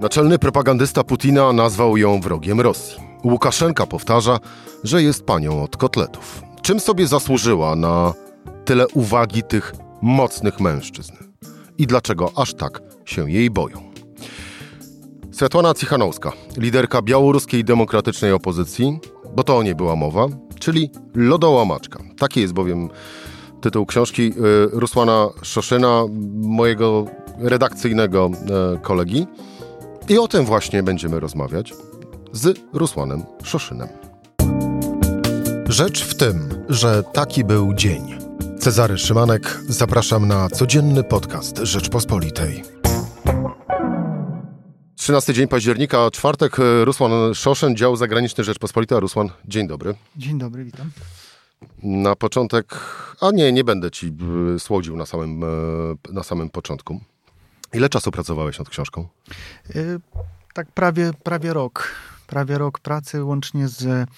Naczelny propagandysta Putina nazwał ją wrogiem Rosji. Łukaszenka powtarza, że jest panią od kotletów. Czym sobie zasłużyła na tyle uwagi tych mocnych mężczyzn? I dlaczego aż tak się jej boją? Światłana Cichanowska, liderka białoruskiej demokratycznej opozycji, bo to o niej była mowa, czyli lodołamaczka. Taki jest bowiem tytuł książki y, Rusłana Szoszyna, mojego redakcyjnego y, kolegi. I o tym właśnie będziemy rozmawiać z Rusłanem Szoszynem. Rzecz w tym, że taki był dzień. Cezary Szymanek, zapraszam na codzienny podcast Rzeczpospolitej. 13 dzień października, czwartek, Rusłan Szoszyn, dział zagraniczny Rzeczpospolita. Rusłan, dzień dobry. Dzień dobry, witam. Na początek, a nie, nie będę ci y, słodził na samym, y, na samym początku. Ile czasu pracowałeś nad książką? Y, tak prawie, prawie rok. Prawie rok pracy łącznie z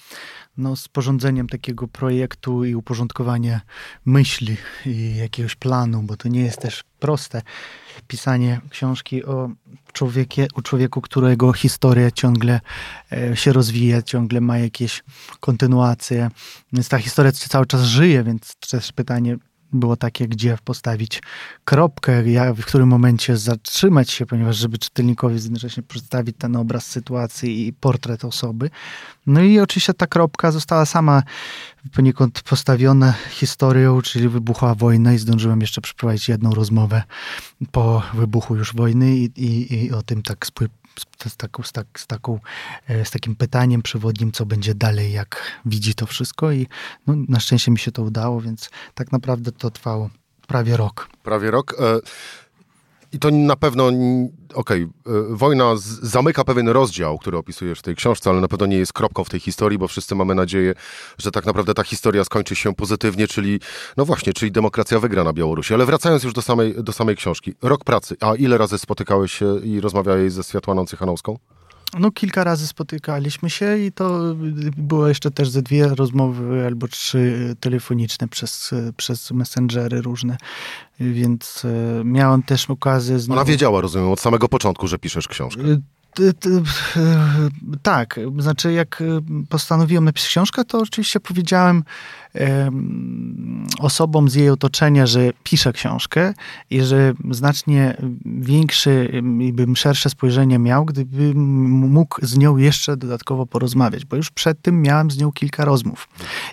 no, sporządzeniem takiego projektu i uporządkowanie myśli i jakiegoś planu, bo to nie jest też proste pisanie książki o człowiekie, o człowieku, którego historia ciągle e, się rozwija, ciągle ma jakieś kontynuacje. Więc ta historia cały czas żyje, więc też pytanie, było takie, gdzie postawić kropkę, w którym momencie zatrzymać się, ponieważ żeby czytelnikowi jednocześnie przedstawić ten obraz sytuacji i portret osoby. No i oczywiście ta kropka została sama poniekąd postawiona historią, czyli wybuchła wojna i zdążyłem jeszcze przeprowadzić jedną rozmowę po wybuchu już wojny i, i, i o tym tak z, taką, z, tak, z, taką, e, z takim pytaniem przewodnim, co będzie dalej, jak widzi to wszystko. I no, na szczęście mi się to udało, więc tak naprawdę to trwało prawie rok. Prawie rok. E, I to na pewno, okej, okay, wojna zamyka pewien rozdział, który opisujesz w tej książce, ale na pewno nie jest kropką w tej historii, bo wszyscy mamy nadzieję, że tak naprawdę ta historia skończy się pozytywnie, czyli, no właśnie, czyli demokracja wygra na Białorusi. Ale wracając już do samej, do samej książki. Rok pracy. A ile razy spotykałeś się i rozmawiałeś ze Światłaną Cychanowską? No kilka razy spotykaliśmy się i to było jeszcze też ze dwie rozmowy albo trzy telefoniczne przez, przez messengery różne, więc miałem też okazję... Z Ona wiedziała, rozumiem, od samego początku, że piszesz książkę. E, tak, znaczy jak postanowiłem napisać książkę, to oczywiście powiedziałem osobom z jej otoczenia, że piszę książkę i że znacznie większe i bym szersze spojrzenie miał, gdybym mógł z nią jeszcze dodatkowo porozmawiać, bo już przed tym miałem z nią kilka rozmów.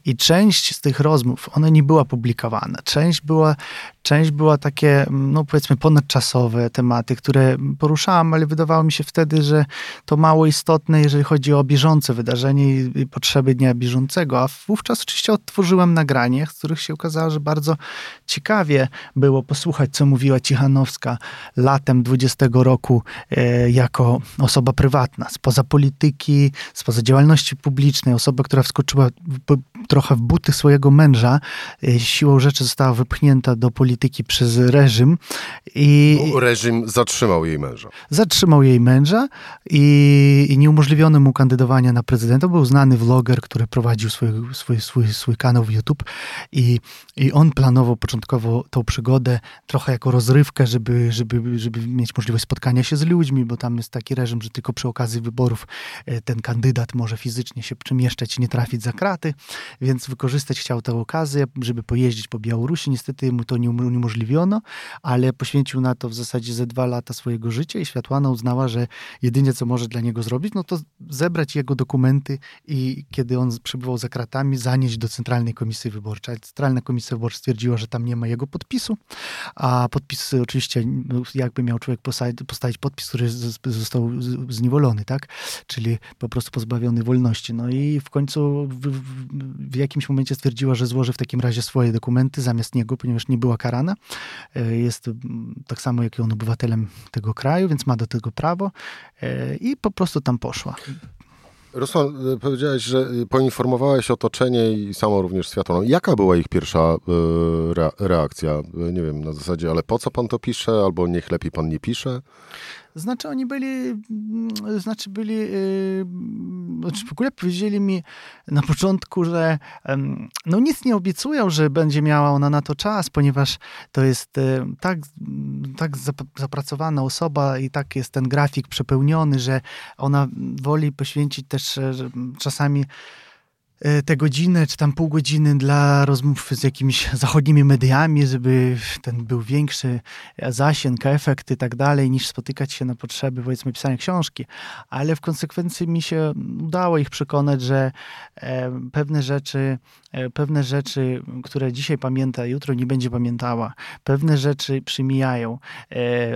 I część z tych rozmów, ona nie była publikowana. Część była, część była takie, no powiedzmy, ponadczasowe tematy, które poruszałam, ale wydawało mi się wtedy, że to mało istotne, jeżeli chodzi o bieżące wydarzenie i potrzeby dnia bieżącego, a wówczas oczywiście otworzyłem nagranie, z których się okazało, że bardzo ciekawie było posłuchać, co mówiła Cichanowska latem 20 roku e, jako osoba prywatna, spoza polityki, spoza działalności publicznej, osoba, która wskoczyła trochę w buty swojego męża, e, siłą rzeczy została wypchnięta do polityki przez reżim. I reżim zatrzymał jej męża. Zatrzymał jej męża i, i nie umożliwiono mu kandydowania na prezydenta. Był znany vloger, który prowadził swój, swój, swój, swój kanał kanał w YouTube i, i on planował początkowo tą przygodę trochę jako rozrywkę, żeby, żeby, żeby mieć możliwość spotkania się z ludźmi, bo tam jest taki reżim, że tylko przy okazji wyborów e, ten kandydat może fizycznie się przemieszczać i nie trafić za kraty, więc wykorzystać chciał tę okazję, żeby pojeździć po Białorusi. Niestety mu to nie uniemożliwiono, ale poświęcił na to w zasadzie ze dwa lata swojego życia i Światłana uznała, że jedynie co może dla niego zrobić, no to zebrać jego dokumenty i kiedy on przebywał za kratami, zanieść do Centralnej Centralnej Komisji Wyborczej. Centralna Komisja Wyborcza stwierdziła, że tam nie ma jego podpisu, a podpis oczywiście, no, jakby miał człowiek postawić podpis, który został zniewolony, tak? Czyli po prostu pozbawiony wolności. No i w końcu w, jakimś momencie stwierdziła, że złoży w takim razie swoje dokumenty zamiast niego, ponieważ nie była karana. E, jest tak samo jak on obywatelem tego kraju, więc ma do tego prawo e, i po prostu tam poszła. Rusłan, y, powiedziałeś, że poinformowałeś otoczenie i samo również światło. Jaka była ich pierwsza reakcja? Nie wiem, na zasadzie, ale po co pan to pisze? Albo niech lepiej pan nie pisze? Znaczy oni byli, mm, znaczy byli, yy, znaczy w ogóle powiedzieli mi na początku, że no nic nie obiecują, że będzie miała ona na to czas, ponieważ to jest y, tak, tak zapracowana osoba i tak jest ten grafik przepełniony, że ona woli poświęcić też czasami E, te godziny, czy tam pół godziny dla rozmów z jakimiś zachodnimi mediami, żeby ten był większy zasięg, efekt i tak dalej, niż spotykać się na potrzeby, powiedzmy, pisania książki. Ale w konsekwencji mi się udało ich przekonać, że e, pewne rzeczy, e, pewne rzeczy, które dzisiaj pamięta, jutro nie będzie pamiętała. Pewne rzeczy przymijają.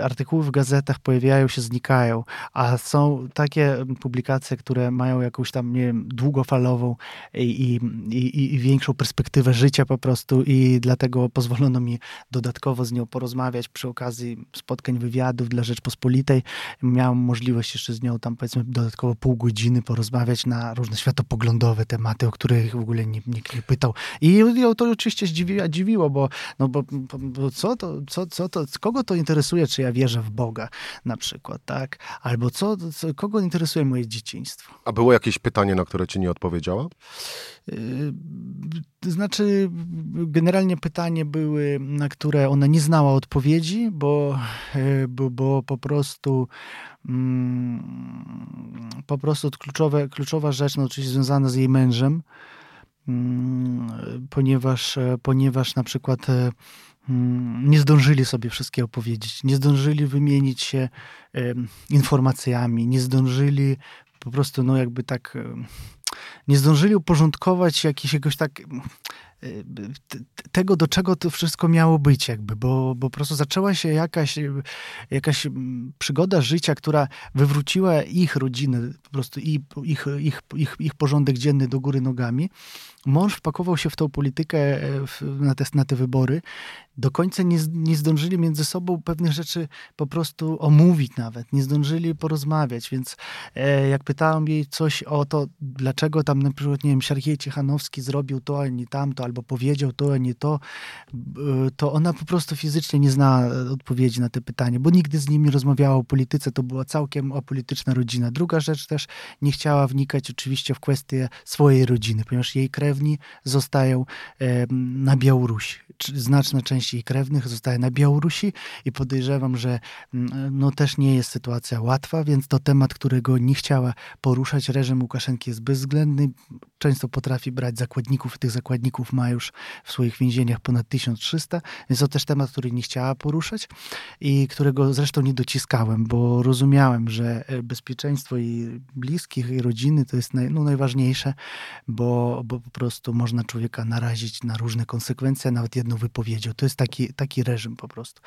Artykuły w gazetach pojawiają się, znikają, a są takie publikacje, które mają jakąś tam, nie wiem, długofalową i, i, i, większą perspektywę życia po prostu i dlatego pozwolono mi dodatkowo z nią porozmawiać przy okazji spotkań, wywiadów dla Rzeczpospolitej. Miałem możliwość jeszcze z nią tam powiedzmy dodatkowo pół godziny porozmawiać na różne światopoglądowe tematy, o których w ogóle nikt, nikt nie pytał. I ją to oczywiście zdziwiło, dziwiło, bo, no bo, bo co to, co, co to, kogo to interesuje, czy ja wierzę w Boga na przykład, tak? Albo co, co kogo interesuje moje dzieciństwo? A było jakieś pytanie, na które ci nie odpowiedziała? To znaczy, generalnie pytanie były, na które ona nie znała odpowiedzi, bo, bo, bo po prostu mm, po prostu kluczowe, kluczowa rzecz, no oczywiście związana z jej mężem, mm, ponieważ, ponieważ na przykład mm, nie zdążyli sobie wszystkie opowiedzieć, nie zdążyli wymienić się informacjami, nie zdążyli po prostu, no jakby tak nie zdążyli uporządkować jakiegoś tak y, tego, do czego to wszystko miało być, jakby, bo, bo po prostu zaczęła się jakaś, jakaś przygoda życia, która wywróciła ich rodzinę, po prostu ich, ich, ich, ich, ich porządek dzienny do góry nogami. Mąż wpakował się w tą politykę e, na te, na te wybory. Do końca nie, nie zdążyli między sobą pewnych rzeczy po prostu omówić nawet. Nie zdążyli porozmawiać, więc e, jak pytałem jej coś o to, dlaczego tam na przykład, nie wiem, Siergiej Ciechanowski zrobił to, a nie tamto, albo powiedział to, a nie to, e, to ona po prostu fizycznie nie zna odpowiedzi na te pytania, bo nigdy z nimi rozmawiała o polityce, to była całkiem apolityczna rodzina. Druga rzecz też, nie chciała wnikać oczywiście w kwestie swojej rodziny, ponieważ jej krew krewni zostają na Białorusi. Znaczna część jej krewnych zostaje na Białorusi i podejrzewam, że mm, no, też nie jest sytuacja łatwa, więc to temat, którego nie chciała poruszać. Reżim Łukaszenki jest bezwzględny, często potrafi brać zakładników i tych zakładników ma już w swoich więzieniach ponad 1300, więc to też temat, który nie chciała poruszać i którego zresztą nie dociskałem, bo rozumiałem, że e, bezpieczeństwo i bliskich i rodziny to jest naj, no, najważniejsze, bo, bo po prostu można człowieka narazić na różne konsekwencje, nawet jedną wypowiedzią. To jest taki, taki reżim po prostu.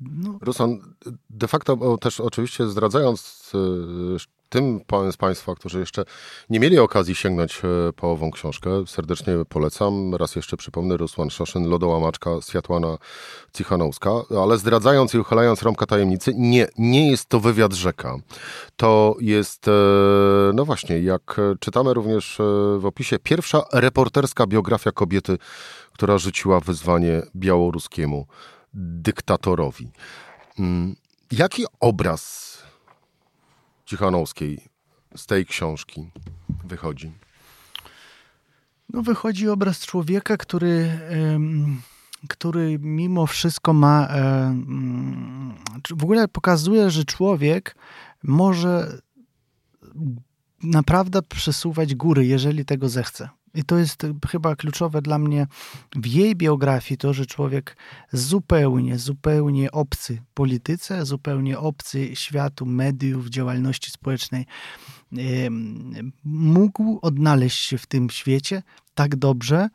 No. Rusan, de facto też oczywiście zdradzając e, tym z Państwa, którzy jeszcze nie mieli okazji sięgnąć e, po ową książkę, serdecznie polecam. Raz jeszcze przypomnę, Rusłan Szoszyn, Lodołamaczka, Światłana Cichanowska, ale zdradzając i uchylając rąbka tajemnicy, nie, nie jest to wywiad rzeka. To jest, e, no właśnie, jak czytamy również w opisie, pierwsza reporterska biografia kobiety, która rzuciła wyzwanie białoruskiemu dyktatorowi. Mm, jaki obraz Cichanowskiej z tej książki wychodzi? No wychodzi obraz człowieka, który, który mimo wszystko ma, w ogóle pokazuje, że człowiek może naprawdę przesuwać góry, jeżeli tego zechce. I to jest chyba kluczowe dla mnie w jej biografii, to, że człowiek zupełnie, zupełnie obcy polityce, zupełnie obcy światu mediów, działalności społecznej, mógł odnaleźć się w tym świecie tak dobrze,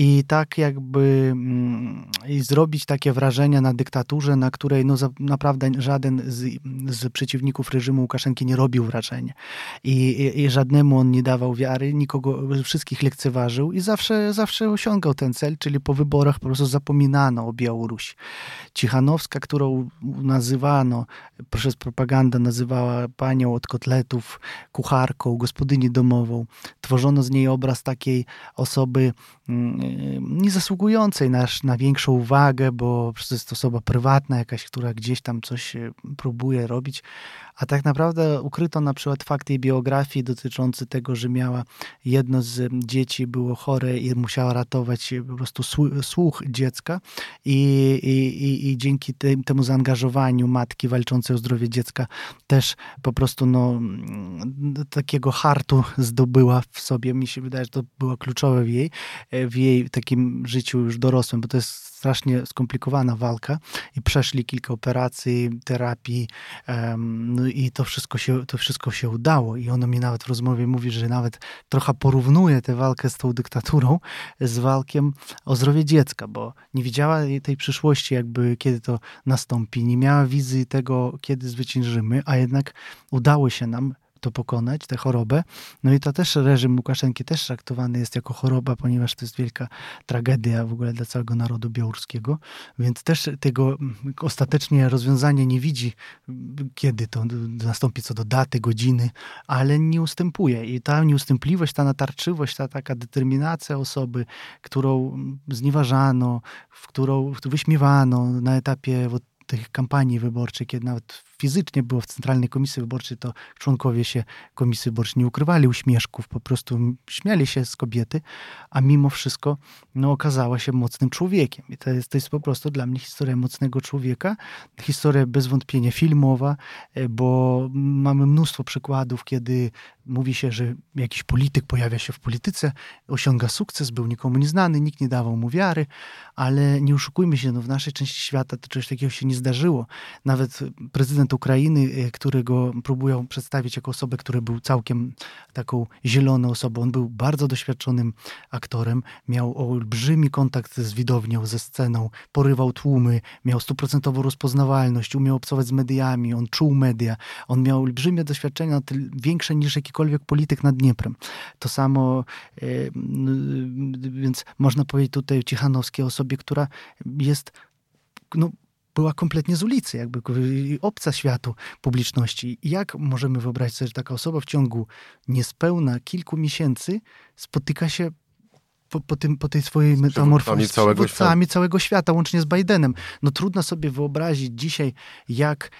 i tak jakby mm, i zrobić takie wrażenie na dyktaturze, na której no za, naprawdę żaden z, z, przeciwników reżimu Łukaszenki nie robił wrażenia. I, i, I, żadnemu on nie dawał wiary, nikogo, wszystkich lekceważył i zawsze, zawsze osiągał ten cel, czyli po wyborach po prostu zapominano o Białorusi. Cichanowska, którą nazywano, przez propagandę nazywała panią od kotletów, kucharką, gospodyni domową. Tworzono z niej obraz takiej osoby mm, niezasługującej na, na większą uwagę, bo przecież jest to osoba prywatna jakaś, która gdzieś tam coś próbuje robić, a tak naprawdę ukryto na przykład fakt jej biografii dotyczący tego, że miała jedno z dzieci było chore i musiała ratować po prostu słuch dziecka i, i, i dzięki temu zaangażowaniu matki walczącej o zdrowie dziecka też po prostu no, takiego hartu zdobyła w sobie. Mi się wydaje, że to było kluczowe w jej, w takim życiu już dorosłym, bo to jest strasznie skomplikowana walka i przeszli kilka operacji, terapii no i to wszystko, się, to wszystko się udało. I ono mi nawet w rozmowie mówi, że nawet trochę porównuje tę walkę z tą dyktaturą z walkiem o zdrowie dziecka, bo nie widziała tej przyszłości, jakby kiedy to nastąpi, nie miała wizji tego, kiedy zwyciężymy, a jednak udało się nam to pokonać, tę chorobę. No i to też reżim Łukaszenki też traktowany jest jako choroba, ponieważ to jest wielka tragedia w ogóle dla całego narodu białoruskiego, więc też tego mm, ostatecznie rozwiązania nie widzi, kiedy to nastąpi co do daty, godziny, ale nie ustępuje. I ta nieustępliwość, ta natarczywość, ta taka determinacja osoby, którą znieważano, w którą wyśmiewano na etapie tych kampanii wyborczej, kiedy nawet fizycznie było w Centralnej Komisji Wyborczej, to członkowie się Komisji Wyborczej nie ukrywali uśmieszków, po prostu śmiali się z kobiety, a mimo wszystko no, okazała się mocnym człowiekiem. I to jest, to jest po prostu dla mnie historia mocnego człowieka, historia bez wątpienia filmowa, e, bo mamy mnóstwo przykładów, kiedy mówi się, że jakiś polityk pojawia się w polityce, osiąga sukces, był nikomu nieznany, nikt nie dawał mu wiary, ale nie oszukujmy się, no w naszej części świata to czegoś takiego się nie zdarzyło. Nawet prezydent Ukrainy, y, którego próbują przedstawić jako osobę, który był całkiem taką zieloną osobą, on był bardzo doświadczonym aktorem, miał olbrzymi kontakt z widownią, ze sceną, porywał tłumy, miał stuprocentową rozpoznawalność, umiał obcować z mediami, on czuł media, on miał olbrzymie doświadczenia, większe niż jakikolwiek jakikolwiek polityk nad Dnieprem. To samo, e, więc można powiedzieć tutaj o Cichanowskiej osobie, która jest no, była kompletnie z ulicy, jakby obca światu publiczności. Jak możemy wyobrazić sobie, że taka osoba w ciągu niespełna kilku miesięcy spotyka się po, po, tym, po tej swojej metamorfozie z całego, świata. całego świata, łącznie z Bidenem. No trudno sobie wyobrazić dzisiaj, jak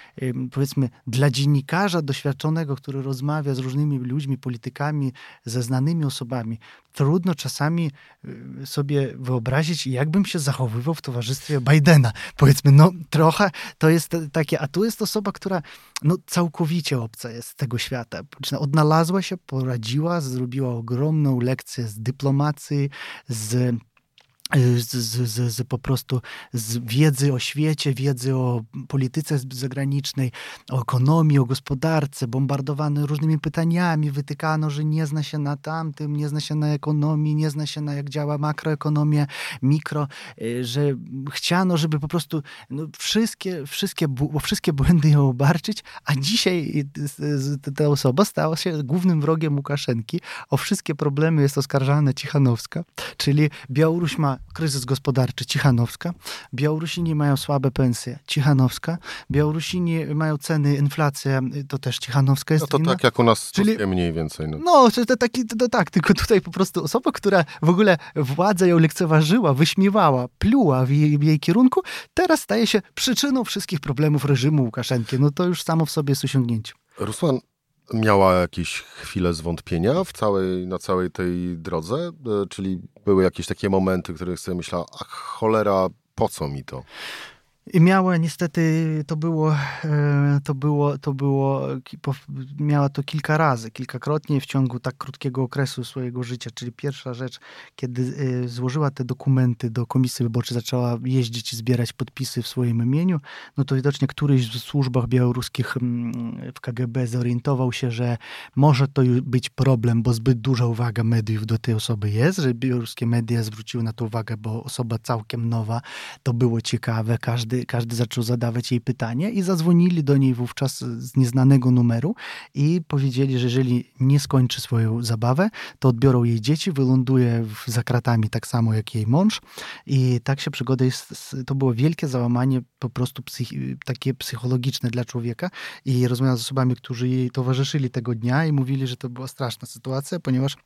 powiedzmy dla dziennikarza doświadczonego, który rozmawia z różnymi ludźmi, politykami, ze znanymi osobami, trudno czasami sobie wyobrazić, jakbym się zachowywał w towarzystwie Bidena. Powiedzmy, no trochę to jest takie, a tu jest osoba, która no, całkowicie obca jest z tego świata. Odnalazła się, poradziła, zrobiła ogromną lekcję z dyplomacji, z z, z, z, po prostu z wiedzy o świecie, wiedzy o polityce zagranicznej, o ekonomii, o gospodarce, bombardowany różnymi pytaniami, wytykano, że nie zna się na tamtym, nie zna się na ekonomii, nie zna się na jak działa makroekonomia, mikro, y, że chciano, żeby po prostu no, wszystkie, wszystkie, wszystkie błędy ją obarczyć, a dzisiaj ta osoba stała się głównym wrogiem Łukaszenki. O wszystkie problemy jest oskarżana Cichanowska, czyli Białoruś ma kryzys gospodarczy Cichanowska, Białorusini mają słabe pensje Cichanowska, Białorusini mają ceny, inflacja, to też Cichanowska jest No to inna. tak jak u nas Czyli, mniej więcej. No, no to, taki, to, tak, tylko tutaj po prostu osoba, która w ogóle władza ją lekceważyła, wyśmiewała, pluła w jej, w jej kierunku, teraz staje się przyczyną wszystkich problemów reżimu Łukaszenki. No to już samo w sobie jest osiągnięcie. Ruslan, miała jakieś chwile zwątpienia w całej, na całej tej drodze? E, czyli były jakieś takie momenty, w których sobie myślała, ach cholera, po co mi to? Miała niestety, to było, e, to było, to było, miała to kilka razy, kilkakrotnie w ciągu tak krótkiego okresu swojego życia. Czyli pierwsza rzecz, kiedy e, złożyła te dokumenty do komisji wyborczej, zaczęła jeździć i zbierać podpisy w swoim imieniu, no to widocznie któryś w służbach białoruskich mm, w KGB zorientował się, że może to być problem, bo zbyt duża uwaga mediów do tej osoby jest, że białoruskie media zwróciły na to uwagę, bo osoba całkiem nowa, to było ciekawe, każdy każdy, zaczął zadawać jej pytanie i zadzwonili do niej wówczas z nieznanego numeru i powiedzieli, że jeżeli nie skończy swoją zabawę, to odbiorą jej dzieci, wyląduje za kratami tak samo jak jej mąż. I tak się przygoda jest, to było wielkie załamanie po prostu takie psychologiczne dla człowieka i rozmawiałam z osobami, którzy jej towarzyszyli tego dnia i mówili, że to była straszna sytuacja, ponieważ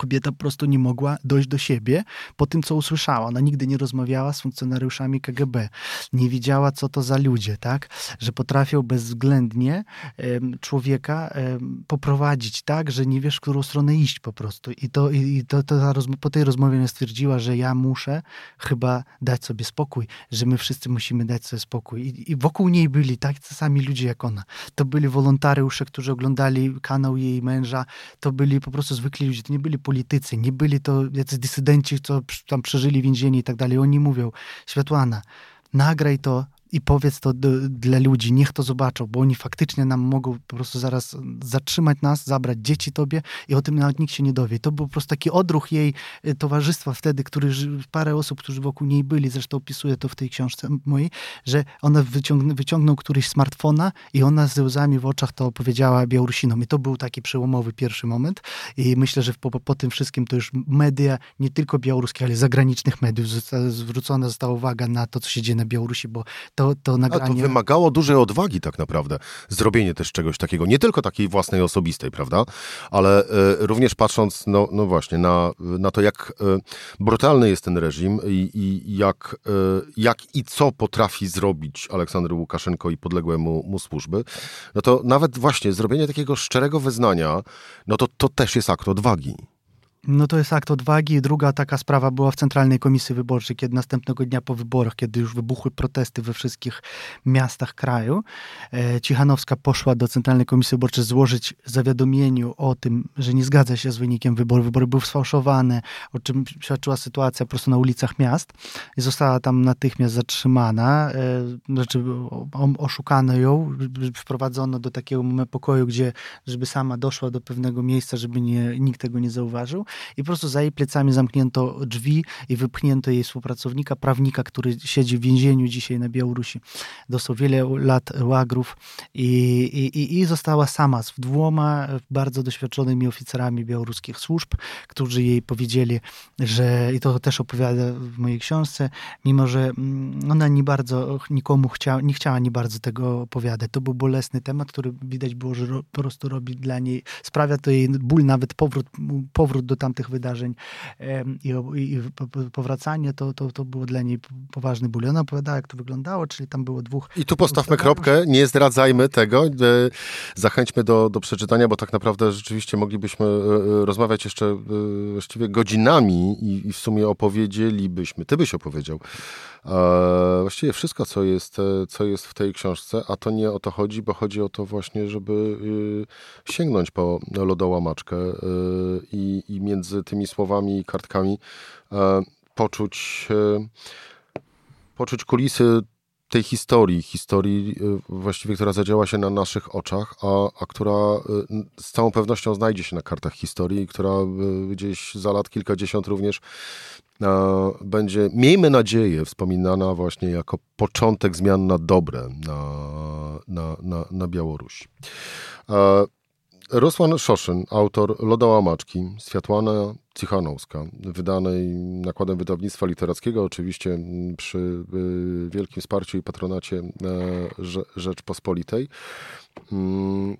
Kobieta po prostu nie mogła dojść do siebie po tym, co usłyszała. Ona nigdy nie rozmawiała z funkcjonariuszami KGB. Nie wiedziała, co to za ludzie, tak? Że potrafią bezwzględnie um, człowieka um, poprowadzić tak, że nie wiesz, w którą stronę iść po prostu. I, to, i to, to po tej rozmowie ona stwierdziła, że ja muszę chyba dać sobie spokój, że my wszyscy musimy dać sobie spokój. I, i wokół niej byli tacy sami ludzie jak ona. To byli wolontariusze, którzy oglądali kanał jej męża. To byli po prostu zwykli ludzie. To nie byli politycy, nie byli to jacyś dysydenci, co tam przeżyli więzienie i tak dalej. Oni mówią, Światłana, nagraj to, i powiedz to dla ludzi, niech to zobaczą, bo oni faktycznie nam mogą po prostu zaraz zatrzymać nas, zabrać dzieci tobie i o tym nawet nikt się nie dowie. To był po prostu taki odruch jej y, towarzystwa wtedy, który parę osób, którzy wokół niej byli, zresztą opisuje to w tej książce mojej, że ona wyciągnął, wyciągnął któryś smartfona i ona z łzami w oczach to opowiedziała Białorusinom. I to był taki przełomowy pierwszy moment i myślę, że po, po tym wszystkim to już media, nie tylko białoruskie, ale zagranicznych mediów, zwrócona została uwaga na to, co się dzieje na Białorusi, bo to, to nagranie... A to wymagało dużej odwagi tak naprawdę, zrobienie też czegoś takiego, nie tylko takiej własnej, osobistej, prawda, ale y, również patrząc, no, no właśnie, na, na to, jak y, brutalny jest ten reżim i, i jak, y, jak i co potrafi zrobić Aleksander Łukaszenko i podległe mu, mu służby, no to nawet właśnie zrobienie takiego szczerego wyznania, no to to też jest akt odwagi. No to jest akt odwagi. Druga taka sprawa była w Centralnej Komisji Wyborczej, kiedy następnego dnia po wyborach, kiedy już wybuchły protesty we wszystkich miastach kraju, e, Cichanowska poszła do Centralnej Komisji Wyborczej złożyć zawiadomieniu o tym, że nie zgadza się z wynikiem wyborów. Wybory były sfałszowane, o czym świadczyła sytuacja po prostu na ulicach miast i została tam natychmiast zatrzymana. E, znaczy oszukano ją, wprowadzono do takiego pokoju, gdzie żeby sama doszła do pewnego miejsca, żeby nie, nikt tego nie zauważył i po prostu za jej plecami zamknięto drzwi i wypchnięto jej współpracownika, prawnika, który siedzi w więzieniu dzisiaj na Białorusi. Dostał wiele lat łagrów i, i, i została sama z dwoma bardzo doświadczonymi oficerami białoruskich służb, którzy jej powiedzieli, że, i to też opowiada w mojej książce, mimo że mm, ona nie bardzo nikomu chciała, nie chciała nie bardzo tego opowiadać. To był bolesny temat, który widać było, że po prostu robi dla niej, sprawia to jej ból, nawet powrót, powrót do tamtych wydarzeń i, i powracanie, to, to, to było dla niej poważny ból. Ona opowiadała, jak to wyglądało, czyli tam było dwóch... I tu postawmy kropkę, nie zdradzajmy tego, e, zachęćmy do, do przeczytania, bo tak naprawdę rzeczywiście moglibyśmy e, e, rozmawiać jeszcze właściwie godzinami i, i w sumie opowiedzielibyśmy, ty byś opowiedział właściwie wszystko, co jest, co jest w tej książce, a to nie o to chodzi, bo chodzi o to właśnie, żeby sięgnąć po lodołamaczkę i, i między tymi słowami i kartkami e, poczuć, e, poczuć kulisy tej historii, historii e, właściwie, która zadziała się na naszych oczach, a, a która z całą pewnością znajdzie się na kartach historii, która gdzieś za lat kilkadziesiąt również będzie, miejmy nadzieję, wspominana właśnie jako początek zmian na dobre na, na, na, na Białorusi. Rusłan Szoszyn, autor Lodołamaczki, Światłana Cichanowska, wydanej nakładem wydawnictwa literackiego, oczywiście przy y, wielkim wsparciu i patronacie e, Rzeczpospolitej. Mm,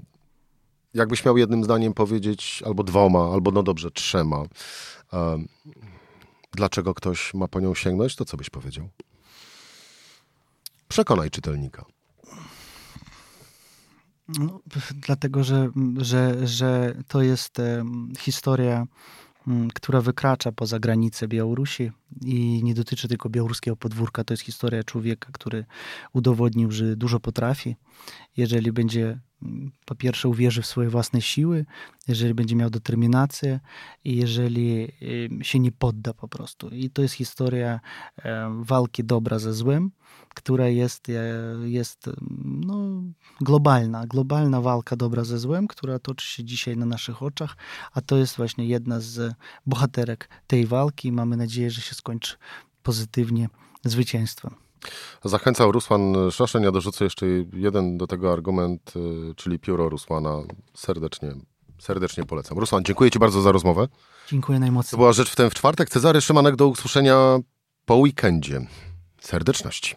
jakbyś miał jednym zdaniem powiedzieć, albo dwoma, albo no dobrze, trzema, e, dlaczego ktoś ma po nią sięgnąć, to co byś powiedział? Przekonaj czytelnika. No, dlatego, że, że, że to jest historia, która wykracza poza granice Białorusi i nie dotyczy tylko białoruskiego podwórka. To jest historia człowieka, który udowodnił, że dużo potrafi. Jeżeli będzie po pierwsze uwierzy w swoje własne siły, jeżeli będzie miał determinację i jeżeli się nie podda po prostu. I to jest historia walki dobra ze złem, która jest, e, jest no, globalna, globalna walka dobra ze złem, która toczy się dzisiaj na naszych oczach, a to jest właśnie jedna z bohaterek tej walki i mamy nadzieję, że się skończy pozytywnie zwycięstwem. Zachęcał Rusłan Szoszeń, ja dorzucę jeszcze jeden do tego argument, y, czyli pióro Rusłana. Serdecznie, serdecznie polecam. Rusłan, dziękuję Ci bardzo za rozmowę. Dziękuję najmocniej. To była rzecz w tym w czwartek. Cezary Szymanek do usłyszenia po weekendzie. Serdeczności.